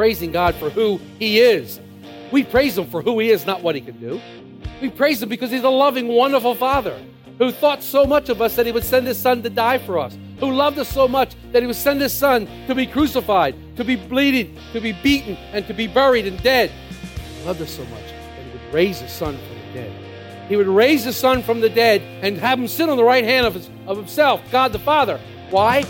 Praising God for who He is. We praise Him for who He is, not what He can do. We praise Him because He's a loving, wonderful Father who thought so much of us that He would send His Son to die for us, who loved us so much that He would send His Son to be crucified, to be bleeding, to be beaten, and to be buried and dead. He loved us so much that He would raise His Son from the dead. He would raise His Son from the dead and have Him sit on the right hand of, his, of Himself, God the Father. Why?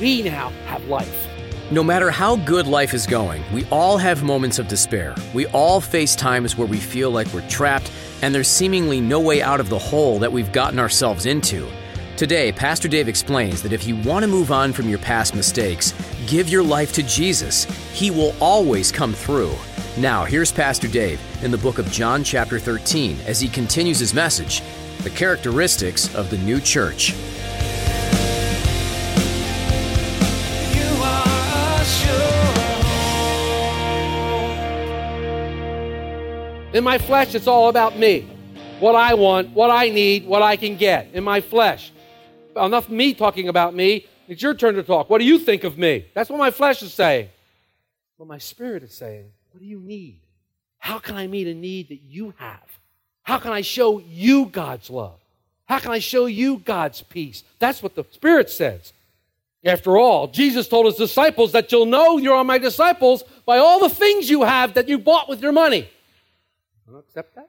We now have life. No matter how good life is going, we all have moments of despair. We all face times where we feel like we're trapped and there's seemingly no way out of the hole that we've gotten ourselves into. Today, Pastor Dave explains that if you want to move on from your past mistakes, give your life to Jesus. He will always come through. Now, here's Pastor Dave in the book of John, chapter 13, as he continues his message The Characteristics of the New Church. In my flesh, it's all about me. What I want, what I need, what I can get in my flesh. Enough me talking about me. It's your turn to talk. What do you think of me? That's what my flesh is saying. But my spirit is saying, What do you need? How can I meet a need that you have? How can I show you God's love? How can I show you God's peace? That's what the Spirit says. After all, Jesus told his disciples that you'll know you're my disciples by all the things you have that you bought with your money. Don't accept that.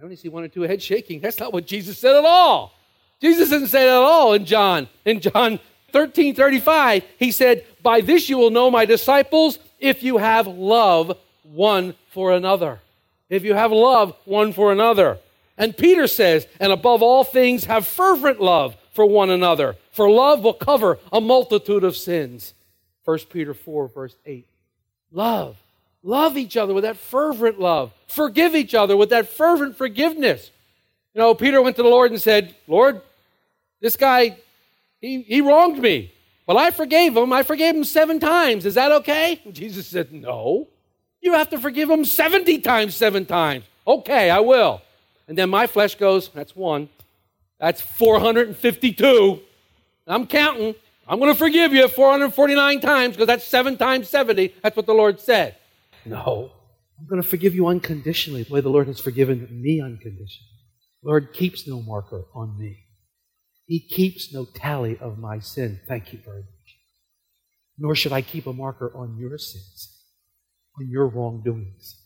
I only see one or two heads shaking. That's not what Jesus said at all. Jesus didn't say that at all in John. In John 13 35, he said, By this you will know my disciples if you have love one for another. If you have love one for another. And Peter says, And above all things, have fervent love for one another, for love will cover a multitude of sins. 1 Peter 4, verse 8. Love. Love each other with that fervent love. Forgive each other with that fervent forgiveness. You know, Peter went to the Lord and said, Lord, this guy, he, he wronged me. Well, I forgave him. I forgave him seven times. Is that okay? Jesus said, No. You have to forgive him 70 times, seven times. Okay, I will. And then my flesh goes, That's one. That's 452. I'm counting. I'm going to forgive you 449 times because that's seven times 70. That's what the Lord said. No. I'm going to forgive you unconditionally the way the Lord has forgiven me unconditionally. The Lord keeps no marker on me. He keeps no tally of my sin. Thank you very much. Nor should I keep a marker on your sins, on your wrongdoings.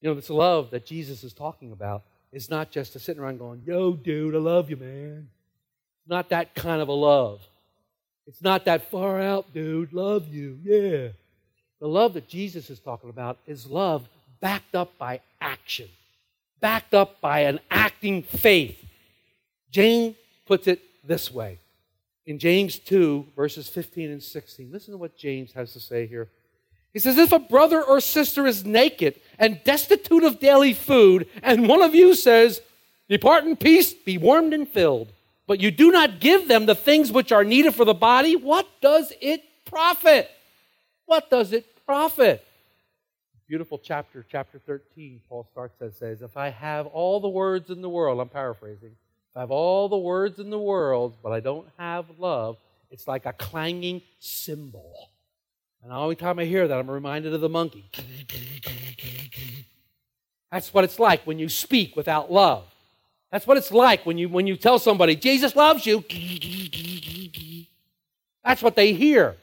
You know, this love that Jesus is talking about is not just to sitting around going, Yo, dude, I love you, man. It's Not that kind of a love. It's not that far out, dude, love you, yeah. The love that Jesus is talking about is love backed up by action, backed up by an acting faith. James puts it this way in James 2, verses 15 and 16. Listen to what James has to say here. He says, If a brother or sister is naked and destitute of daily food, and one of you says, Depart in peace, be warmed and filled, but you do not give them the things which are needed for the body, what does it profit? What does it profit? Beautiful chapter, chapter 13, Paul starts and says, If I have all the words in the world, I'm paraphrasing, if I have all the words in the world, but I don't have love, it's like a clanging cymbal. And the only time I hear that, I'm reminded of the monkey. That's what it's like when you speak without love. That's what it's like when you, when you tell somebody, Jesus loves you. That's what they hear.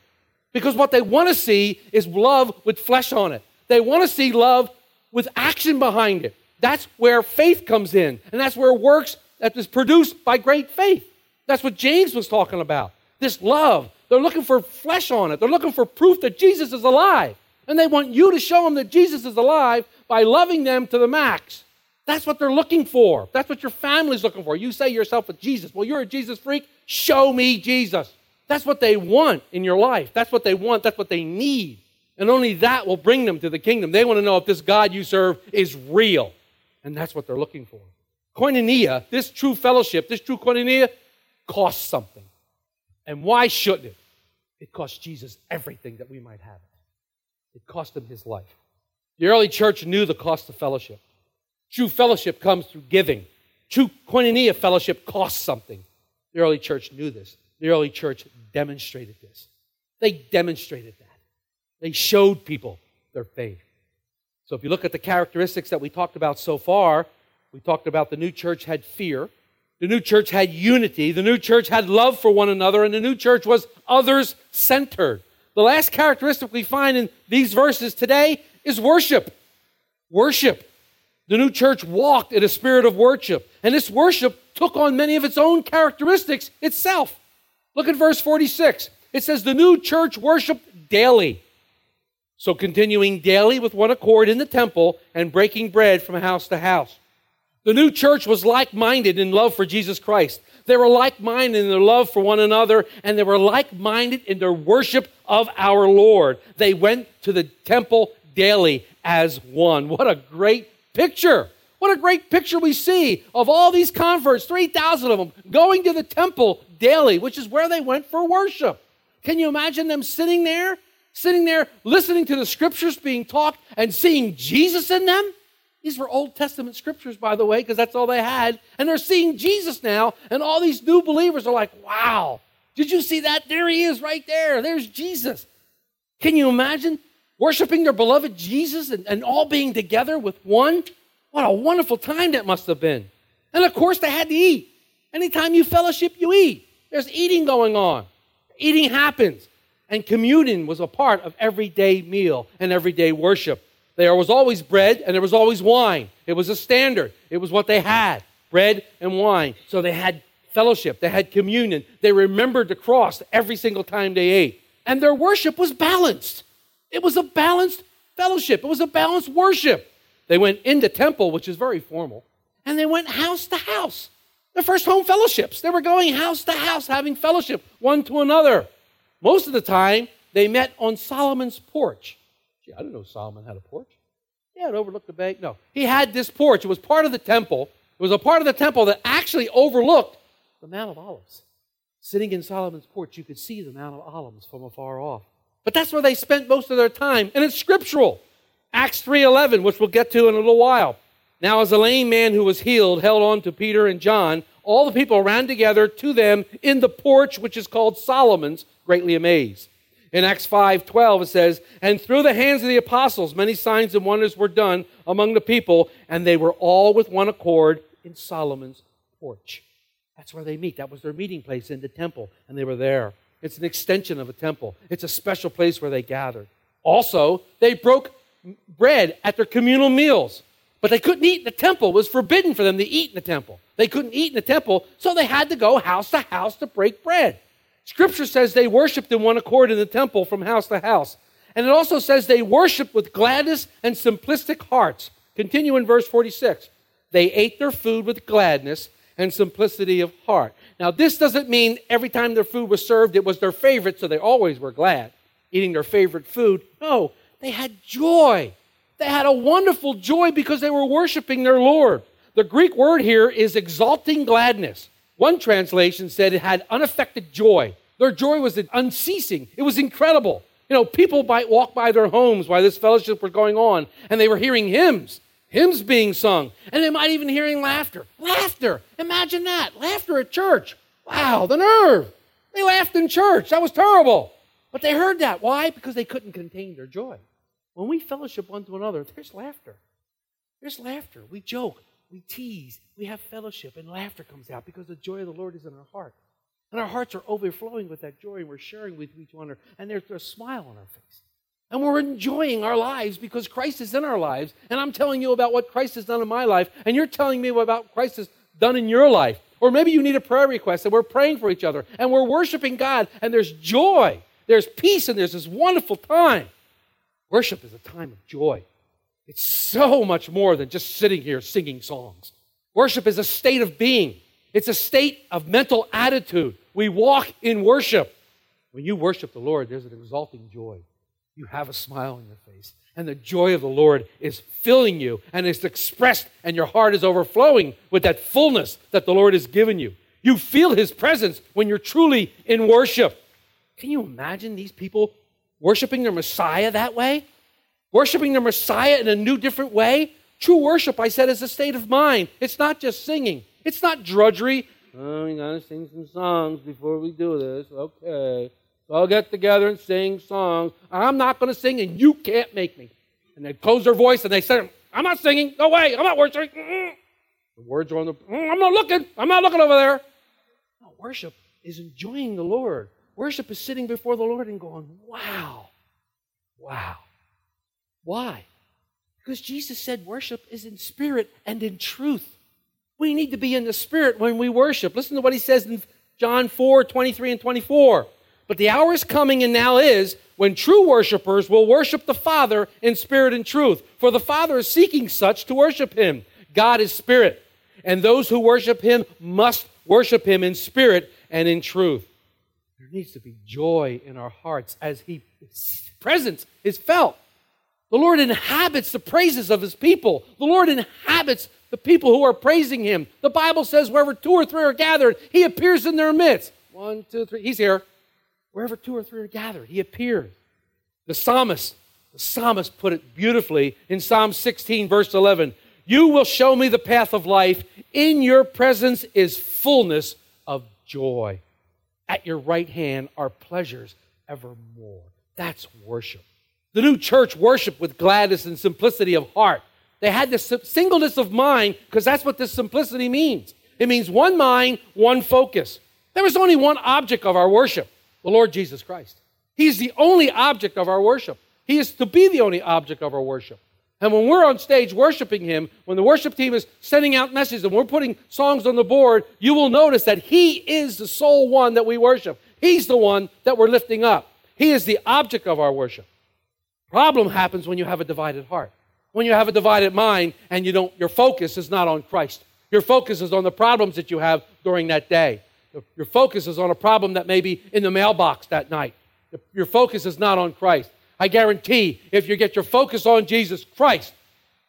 Because what they want to see is love with flesh on it. They want to see love with action behind it. That's where faith comes in. And that's where works that is produced by great faith. That's what James was talking about. This love. They're looking for flesh on it. They're looking for proof that Jesus is alive. And they want you to show them that Jesus is alive by loving them to the max. That's what they're looking for. That's what your family's looking for. You say yourself with Jesus. Well, you're a Jesus freak. Show me Jesus. That's what they want in your life. That's what they want. That's what they need. And only that will bring them to the kingdom. They want to know if this God you serve is real. And that's what they're looking for. Koinonia, this true fellowship, this true koinonia, costs something. And why shouldn't it? It cost Jesus everything that we might have it. Cost him his life. The early church knew the cost of fellowship. True fellowship comes through giving. True koinonia fellowship costs something. The early church knew this. The early church demonstrated this. They demonstrated that. They showed people their faith. So if you look at the characteristics that we talked about so far, we talked about the new church had fear, the new church had unity, the new church had love for one another, and the new church was others centered. The last characteristic we find in these verses today is worship. Worship. The new church walked in a spirit of worship, and this worship took on many of its own characteristics itself. Look at verse 46. It says, The new church worshiped daily. So, continuing daily with one accord in the temple and breaking bread from house to house. The new church was like minded in love for Jesus Christ. They were like minded in their love for one another, and they were like minded in their worship of our Lord. They went to the temple daily as one. What a great picture! What a great picture we see of all these converts, 3,000 of them, going to the temple daily, which is where they went for worship. Can you imagine them sitting there, sitting there, listening to the scriptures being taught and seeing Jesus in them? These were Old Testament scriptures, by the way, because that's all they had. And they're seeing Jesus now, and all these new believers are like, wow, did you see that? There he is right there. There's Jesus. Can you imagine worshiping their beloved Jesus and, and all being together with one? What a wonderful time that must have been. And of course, they had to eat. Anytime you fellowship, you eat. There's eating going on. Eating happens. And communion was a part of everyday meal and everyday worship. There was always bread and there was always wine. It was a standard. It was what they had bread and wine. So they had fellowship, they had communion. They remembered the cross every single time they ate. And their worship was balanced. It was a balanced fellowship, it was a balanced worship. They went into temple, which is very formal, and they went house to house. Their first home fellowships. They were going house to house, having fellowship one to another. Most of the time, they met on Solomon's porch. Gee, I didn't know Solomon had a porch. Yeah, it overlooked the bay. No, he had this porch. It was part of the temple. It was a part of the temple that actually overlooked the Mount of Olives. Sitting in Solomon's porch, you could see the Mount of Olives from afar off. But that's where they spent most of their time, and it's scriptural. Acts 3:11, which we'll get to in a little while. Now, as a lame man who was healed held on to Peter and John, all the people ran together to them in the porch, which is called Solomon's, greatly amazed. In Acts 5:12 it says, "And through the hands of the apostles many signs and wonders were done among the people, and they were all with one accord in Solomon's porch." That's where they meet. That was their meeting place in the temple, and they were there. It's an extension of a temple. It's a special place where they gathered. Also, they broke bread at their communal meals. But they couldn't eat in the temple. It was forbidden for them to eat in the temple. They couldn't eat in the temple, so they had to go house to house to break bread. Scripture says they worshiped in one accord in the temple from house to house. And it also says they worshiped with gladness and simplistic hearts. Continue in verse 46. They ate their food with gladness and simplicity of heart. Now, this doesn't mean every time their food was served, it was their favorite, so they always were glad eating their favorite food. No, they had joy. They had a wonderful joy because they were worshiping their Lord. The Greek word here is exalting gladness. One translation said it had unaffected joy. Their joy was unceasing, it was incredible. You know, people might walk by their homes while this fellowship was going on, and they were hearing hymns, hymns being sung, and they might even hearing laughter. Laughter! Imagine that. Laughter at church. Wow, the nerve. They laughed in church. That was terrible. But they heard that. Why? Because they couldn't contain their joy. When we fellowship one to another, there's laughter. There's laughter. We joke, we tease, we have fellowship, and laughter comes out because the joy of the Lord is in our heart. And our hearts are overflowing with that joy, and we're sharing with each other, and there's a smile on our face. And we're enjoying our lives because Christ is in our lives. And I'm telling you about what Christ has done in my life, and you're telling me about what Christ has done in your life. Or maybe you need a prayer request, and we're praying for each other, and we're worshiping God, and there's joy, there's peace, and there's this wonderful time. Worship is a time of joy. It's so much more than just sitting here singing songs. Worship is a state of being, it's a state of mental attitude. We walk in worship. When you worship the Lord, there's an exalting joy. You have a smile on your face, and the joy of the Lord is filling you, and it's expressed, and your heart is overflowing with that fullness that the Lord has given you. You feel His presence when you're truly in worship. Can you imagine these people worshiping their Messiah that way? Worshiping their Messiah in a new, different way? True worship, I said, is a state of mind. It's not just singing, it's not drudgery. Oh, we gotta sing some songs before we do this. Okay. So I'll get together and sing songs. I'm not gonna sing, and you can't make me. And they close their voice and they said, I'm not singing. No way. I'm not worshiping. Mm-mm. The words are on the. Mm, I'm not looking. I'm not looking over there. No, worship is enjoying the Lord. Worship is sitting before the Lord and going, wow, wow. Why? Because Jesus said worship is in spirit and in truth. We need to be in the spirit when we worship. Listen to what he says in John 4 23 and 24. But the hour is coming and now is when true worshipers will worship the Father in spirit and truth. For the Father is seeking such to worship him. God is spirit, and those who worship him must worship him in spirit and in truth. There needs to be joy in our hearts as he, His presence is felt. The Lord inhabits the praises of His people. The Lord inhabits the people who are praising Him. The Bible says, wherever two or three are gathered, He appears in their midst. One, two, three. He's here. Wherever two or three are gathered, He appears. The psalmist, the psalmist put it beautifully in Psalm 16, verse 11. You will show me the path of life. In your presence is fullness of joy. At your right hand are pleasures evermore. That's worship. The new church worshiped with gladness and simplicity of heart. They had this singleness of mind because that's what this simplicity means. It means one mind, one focus. There is only one object of our worship the Lord Jesus Christ. He's the only object of our worship. He is to be the only object of our worship. And when we're on stage worshiping Him, when the worship team is sending out messages and we're putting songs on the board, you will notice that He is the sole one that we worship. He's the one that we're lifting up. He is the object of our worship. Problem happens when you have a divided heart. When you have a divided mind and you don't, your focus is not on Christ. Your focus is on the problems that you have during that day. Your focus is on a problem that may be in the mailbox that night. Your focus is not on Christ. I guarantee if you get your focus on Jesus Christ,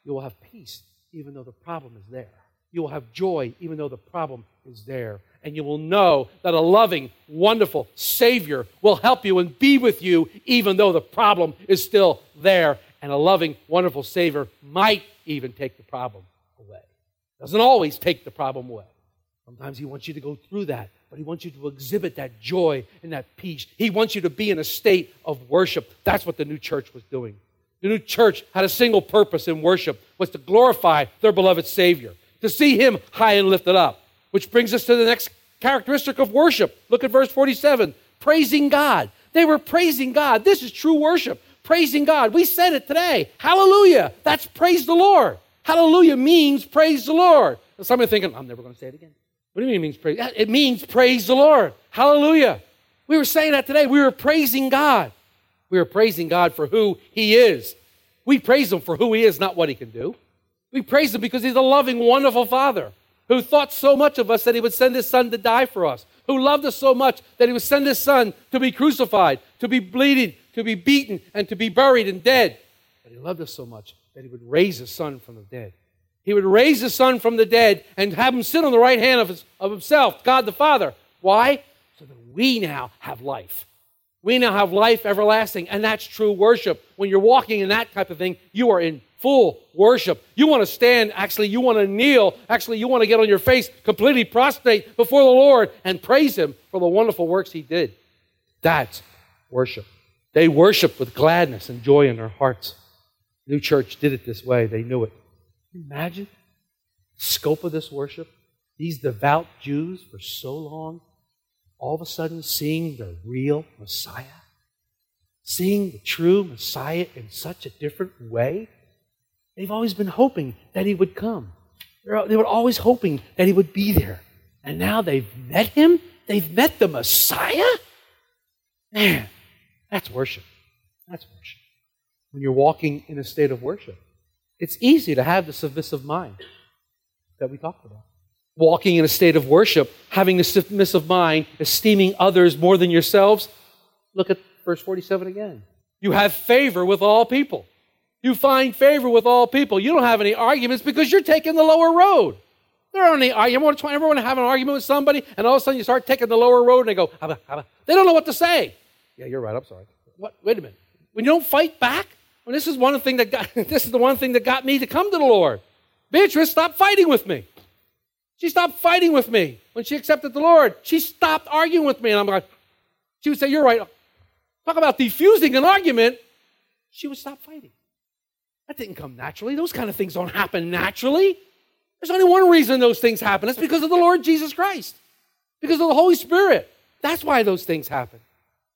you will have peace even though the problem is there. You will have joy even though the problem is there. And you will know that a loving, wonderful Savior will help you and be with you even though the problem is still there. And a loving, wonderful Savior might even take the problem away. Doesn't always take the problem away. Sometimes He wants you to go through that, but He wants you to exhibit that joy and that peace. He wants you to be in a state of worship. That's what the new church was doing. The new church had a single purpose in worship was to glorify their beloved Savior, to see Him high and lifted up. Which brings us to the next characteristic of worship. Look at verse 47 praising God. They were praising God. This is true worship. Praising God. We said it today. Hallelujah. That's praise the Lord. Hallelujah means praise the Lord. Some of you are thinking, I'm never going to say it again. What do you mean it means praise? It means praise the Lord. Hallelujah. We were saying that today. We were praising God. We were praising God for who He is. We praise Him for who He is, not what He can do. We praise Him because He's a loving, wonderful Father who thought so much of us that He would send His Son to die for us, who loved us so much that He would send His Son to be crucified, to be bleeding, to be beaten, and to be buried and dead. But He loved us so much that He would raise His Son from the dead. He would raise His Son from the dead and have Him sit on the right hand of, his, of Himself, God the Father. Why? So that we now have life. We now have life everlasting, and that's true worship. When you're walking in that type of thing, you are in full worship. You want to stand, actually, you want to kneel, actually, you want to get on your face, completely prostrate before the Lord and praise Him for the wonderful works He did. That's worship. They worshiped with gladness and joy in their hearts. New church did it this way, they knew it. Imagine scope of this worship? These devout Jews for so long, all of a sudden seeing the real Messiah, seeing the true Messiah in such a different way. They've always been hoping that he would come. They were always hoping that he would be there. And now they've met him? They've met the Messiah? Man, that's worship. That's worship. When you're walking in a state of worship, It's easy to have the submissive mind that we talked about. Walking in a state of worship, having the submissive mind, esteeming others more than yourselves. Look at verse 47 again. You have favor with all people. You find favor with all people. You don't have any arguments because you're taking the lower road. There aren't any arguments. Ever want to have an argument with somebody and all of a sudden you start taking the lower road and they go, "Haba, haba." they don't know what to say. Yeah, you're right. I'm sorry. What? Wait a minute. When you don't fight back, well, this is one thing that got, this is the one thing that got me to come to the Lord. Beatrice stopped fighting with me. She stopped fighting with me when she accepted the Lord. She stopped arguing with me, and I'm like, she would say, "You're right." Talk about defusing an argument. She would stop fighting. That didn't come naturally. Those kind of things don't happen naturally. There's only one reason those things happen. It's because of the Lord Jesus Christ, because of the Holy Spirit. That's why those things happen.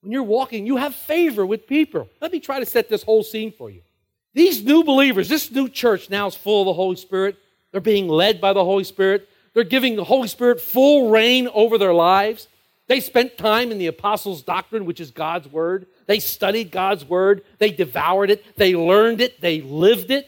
When you're walking, you have favor with people. Let me try to set this whole scene for you. These new believers, this new church now is full of the Holy Spirit. They're being led by the Holy Spirit. They're giving the Holy Spirit full reign over their lives. They spent time in the apostles' doctrine, which is God's word. They studied God's word. They devoured it. They learned it. They lived it.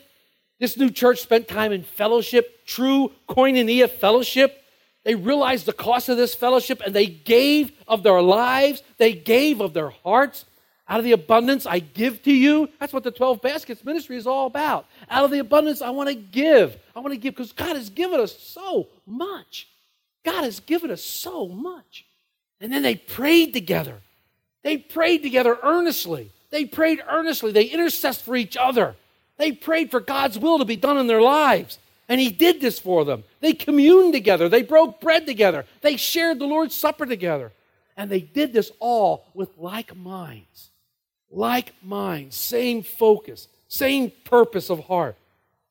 This new church spent time in fellowship, true koinonia fellowship. They realized the cost of this fellowship and they gave of their lives. They gave of their hearts. Out of the abundance, I give to you. That's what the 12 Baskets ministry is all about. Out of the abundance, I want to give. I want to give because God has given us so much. God has given us so much. And then they prayed together. They prayed together earnestly. They prayed earnestly. They intercessed for each other. They prayed for God's will to be done in their lives. And He did this for them. They communed together. They broke bread together. They shared the Lord's Supper together. And they did this all with like minds. Like minds, same focus, same purpose of heart.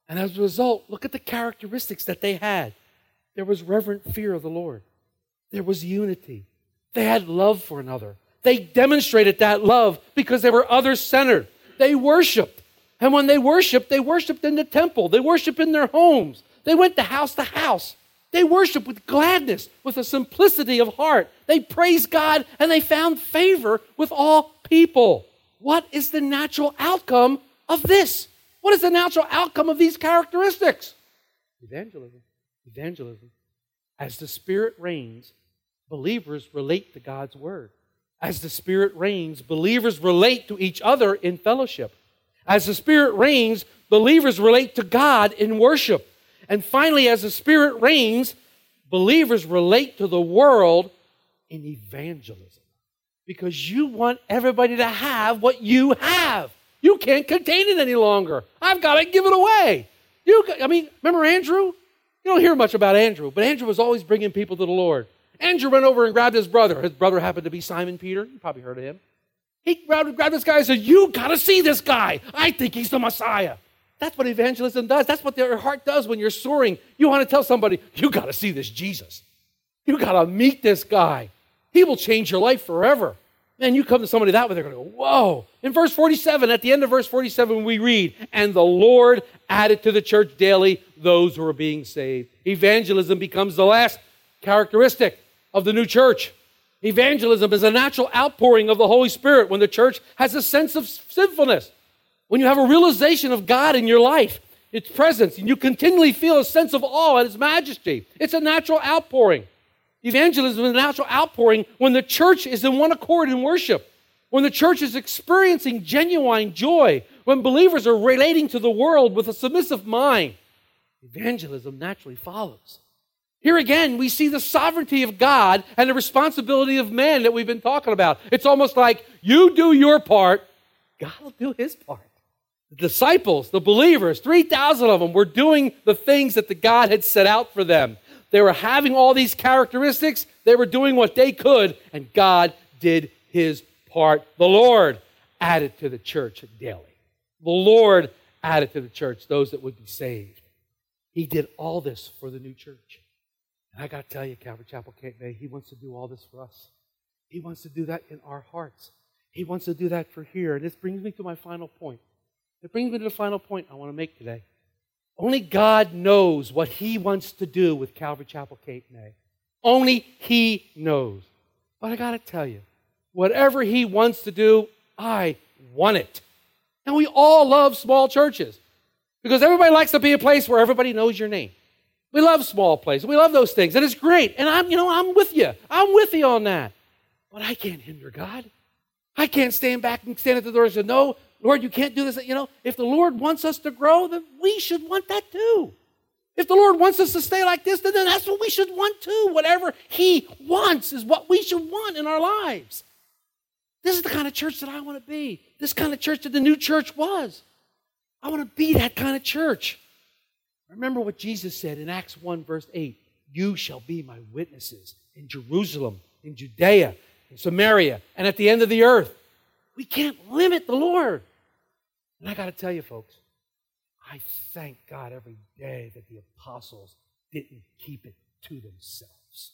And as a result, look at the characteristics that they had. There was reverent fear of the Lord. There was unity. They had love for another. They demonstrated that love because they were other centered. They worshiped. And when they worshiped, they worshiped in the temple, they worshiped in their homes. They went to house to house. They worshiped with gladness, with a simplicity of heart. They praised God and they found favor with all people. What is the natural outcome of this? What is the natural outcome of these characteristics? Evangelism. Evangelism. As the Spirit reigns, believers relate to God's Word. As the Spirit reigns, believers relate to each other in fellowship. As the Spirit reigns, believers relate to God in worship. And finally, as the Spirit reigns, believers relate to the world in evangelism. Because you want everybody to have what you have. You can't contain it any longer. I've got to give it away. You, I mean, remember Andrew? You don't hear much about Andrew, but Andrew was always bringing people to the Lord. Andrew went over and grabbed his brother. His brother happened to be Simon Peter. You probably heard of him. He grabbed, grabbed this guy and said, You got to see this guy. I think he's the Messiah. That's what evangelism does. That's what your heart does when you're soaring. You want to tell somebody, You got to see this Jesus. You got to meet this guy. He will change your life forever. Man, you come to somebody that way, they're going to go, Whoa. In verse 47, at the end of verse 47, we read, And the Lord added to the church daily those who are being saved. Evangelism becomes the last characteristic of the new church. Evangelism is a natural outpouring of the Holy Spirit when the church has a sense of sinfulness. When you have a realization of God in your life, its presence, and you continually feel a sense of awe at His majesty. It's a natural outpouring. Evangelism is a natural outpouring when the church is in one accord in worship, when the church is experiencing genuine joy, when believers are relating to the world with a submissive mind. Evangelism naturally follows. Here again, we see the sovereignty of God and the responsibility of man that we've been talking about. It's almost like you do your part, God will do his part. The disciples, the believers, 3,000 of them were doing the things that the God had set out for them. They were having all these characteristics, they were doing what they could, and God did his part. The Lord added to the church daily. The Lord added to the church those that would be saved. He did all this for the new church. And I got to tell you, Calvary Chapel Cape May, He wants to do all this for us. He wants to do that in our hearts. He wants to do that for here. And this brings me to my final point. It brings me to the final point I want to make today. Only God knows what He wants to do with Calvary Chapel Cape May. Only He knows. But I got to tell you, whatever He wants to do, I want it. And we all love small churches. Because everybody likes to be a place where everybody knows your name. We love small places. We love those things. And it's great. And I'm, you know, I'm with you. I'm with you on that. But I can't hinder God. I can't stand back and stand at the door and say, No, Lord, you can't do this. You know, if the Lord wants us to grow, then we should want that too. If the Lord wants us to stay like this, then that's what we should want too. Whatever He wants is what we should want in our lives. This is the kind of church that I want to be. This kind of church that the new church was. I want to be that kind of church. Remember what Jesus said in Acts 1, verse 8 You shall be my witnesses in Jerusalem, in Judea, in Samaria, and at the end of the earth. We can't limit the Lord. And I got to tell you, folks, I thank God every day that the apostles didn't keep it to themselves.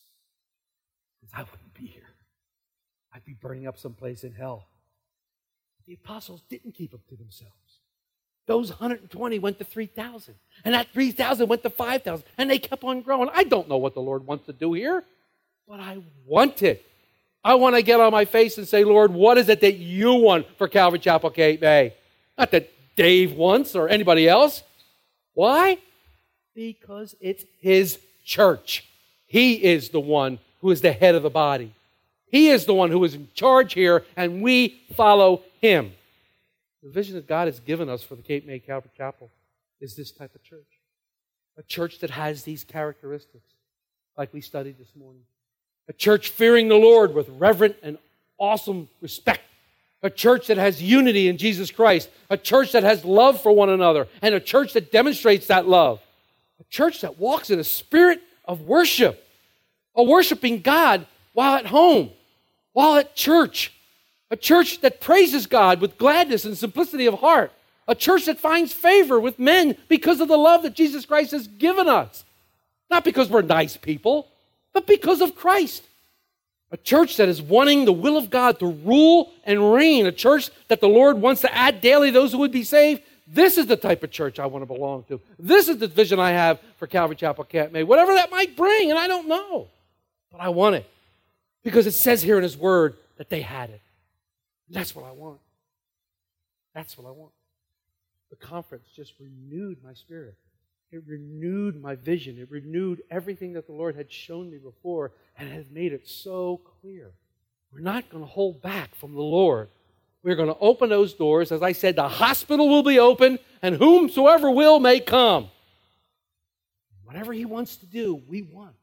Because I wouldn't be here. I'd be burning up someplace in hell. The apostles didn't keep it to themselves. Those 120 went to 3,000. And that 3,000 went to 5,000. And they kept on growing. I don't know what the Lord wants to do here, but I want it. I want to get on my face and say, Lord, what is it that you want for Calvary Chapel Cape May? Not that Dave wants or anybody else. Why? Because it's his church. He is the one who is the head of the body. He is the one who is in charge here, and we follow him. The vision that God has given us for the Cape May Calvary Chapel is this type of church. A church that has these characteristics, like we studied this morning. A church fearing the Lord with reverent and awesome respect. A church that has unity in Jesus Christ. A church that has love for one another. And a church that demonstrates that love. A church that walks in a spirit of worship. A worshiping God while at home, while at church. A church that praises God with gladness and simplicity of heart. A church that finds favor with men because of the love that Jesus Christ has given us. Not because we're nice people, but because of Christ. A church that is wanting the will of God to rule and reign. A church that the Lord wants to add daily those who would be saved. This is the type of church I want to belong to. This is the vision I have for Calvary Chapel Cape May. Whatever that might bring, and I don't know. But I want it. Because it says here in His Word that they had it. That's what I want. That's what I want. The conference just renewed my spirit. It renewed my vision. It renewed everything that the Lord had shown me before and has made it so clear. We're not going to hold back from the Lord. We're going to open those doors. As I said, the hospital will be open, and whomsoever will may come. Whatever He wants to do, we want.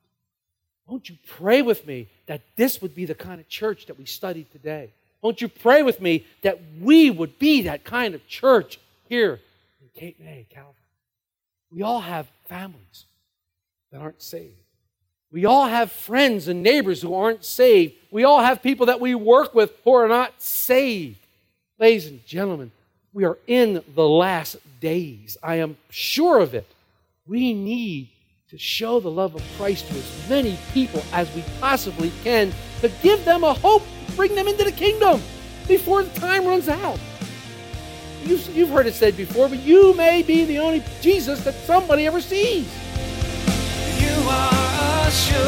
Won't you pray with me that this would be the kind of church that we studied today? Won't you pray with me that we would be that kind of church here in Cape May, Calvary? We all have families that aren't saved. We all have friends and neighbors who aren't saved. We all have people that we work with who are not saved. Ladies and gentlemen, we are in the last days. I am sure of it. We need to show the love of Christ to as many people as we possibly can to give them a hope, bring them into the kingdom before the time runs out. You've, you've heard it said before, but you may be the only Jesus that somebody ever sees. You are a sure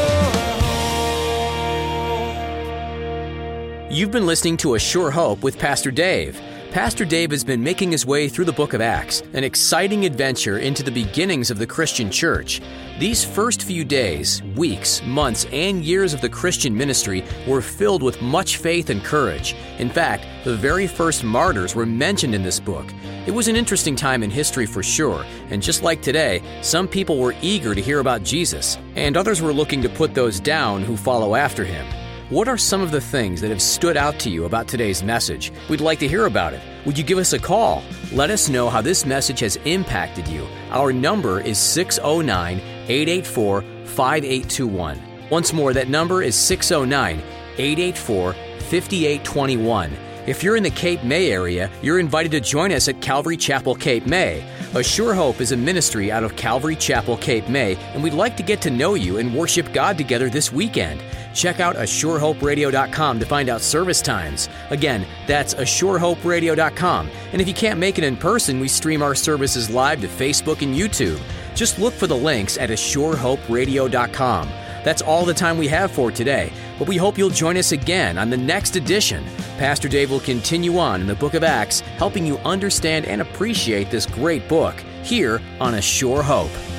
hope. You've been listening to A Sure Hope with Pastor Dave. Pastor Dave has been making his way through the book of Acts, an exciting adventure into the beginnings of the Christian church. These first few days, weeks, months, and years of the Christian ministry were filled with much faith and courage. In fact, the very first martyrs were mentioned in this book. It was an interesting time in history for sure, and just like today, some people were eager to hear about Jesus, and others were looking to put those down who follow after him. What are some of the things that have stood out to you about today's message? We'd like to hear about it. Would you give us a call? Let us know how this message has impacted you. Our number is 609 884 5821. Once more, that number is 609 884 5821. If you're in the Cape May area, you're invited to join us at Calvary Chapel Cape May. A Sure Hope is a ministry out of Calvary Chapel Cape May, and we'd like to get to know you and worship God together this weekend. Check out ASureHopeRadio.com to find out service times. Again, that's ASureHopeRadio.com. And if you can't make it in person, we stream our services live to Facebook and YouTube. Just look for the links at ASureHopeRadio.com. That's all the time we have for today, but we hope you'll join us again on the next edition. Pastor Dave will continue on in the book of Acts, helping you understand and appreciate this great book. here on A Sure Hope.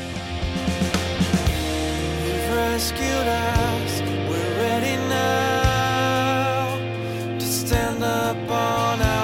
up on us.